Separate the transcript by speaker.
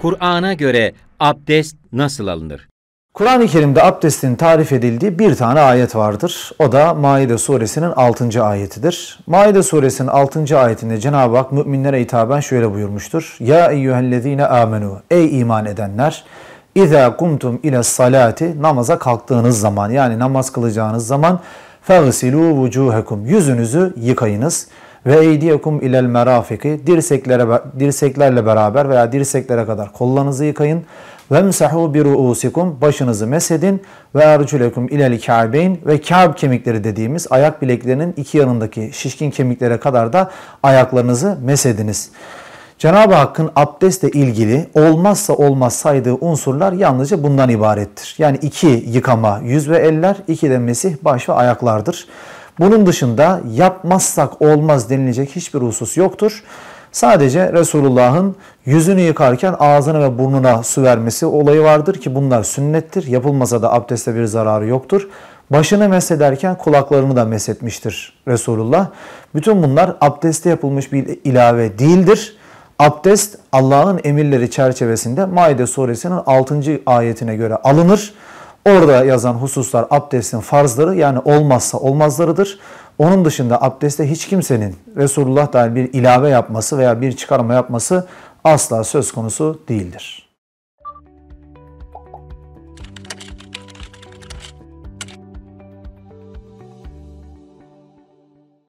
Speaker 1: Kur'an'a göre abdest nasıl alınır?
Speaker 2: Kur'an-ı Kerim'de abdestin tarif edildiği bir tane ayet vardır. O da Maide suresinin 6. ayetidir. Maide suresinin 6. ayetinde Cenab-ı Hak müminlere hitaben şöyle buyurmuştur. Ya eyyühellezine amenu. Ey iman edenler. İza kumtum ile salati namaza kalktığınız zaman yani namaz kılacağınız zaman fagsilu vucuhekum yüzünüzü yıkayınız ve eydiyekum ilel merafiki dirseklere dirseklerle beraber veya dirseklere kadar kollarınızı yıkayın ve msahu bi ruusikum başınızı mesedin ve erculekum ilel ka'beyn ve ka'b kemikleri dediğimiz ayak bileklerinin iki yanındaki şişkin kemiklere kadar da ayaklarınızı mesediniz. Cenab-ı Hakk'ın abdestle ilgili olmazsa olmaz saydığı unsurlar yalnızca bundan ibarettir. Yani iki yıkama yüz ve eller, iki de mesih baş ve ayaklardır. Bunun dışında yapmazsak olmaz denilecek hiçbir husus yoktur. Sadece Resulullah'ın yüzünü yıkarken ağzına ve burnuna su vermesi olayı vardır ki bunlar sünnettir. Yapılmasa da abdeste bir zararı yoktur. Başını mesederken kulaklarını da mesetmiştir Resulullah. Bütün bunlar abdeste yapılmış bir ilave değildir. Abdest Allah'ın emirleri çerçevesinde Maide suresinin 6. ayetine göre alınır. Orada yazan hususlar abdestin farzları yani olmazsa olmazlarıdır. Onun dışında abdeste hiç kimsenin Resulullah dahil bir ilave yapması veya bir çıkarma yapması asla söz konusu değildir.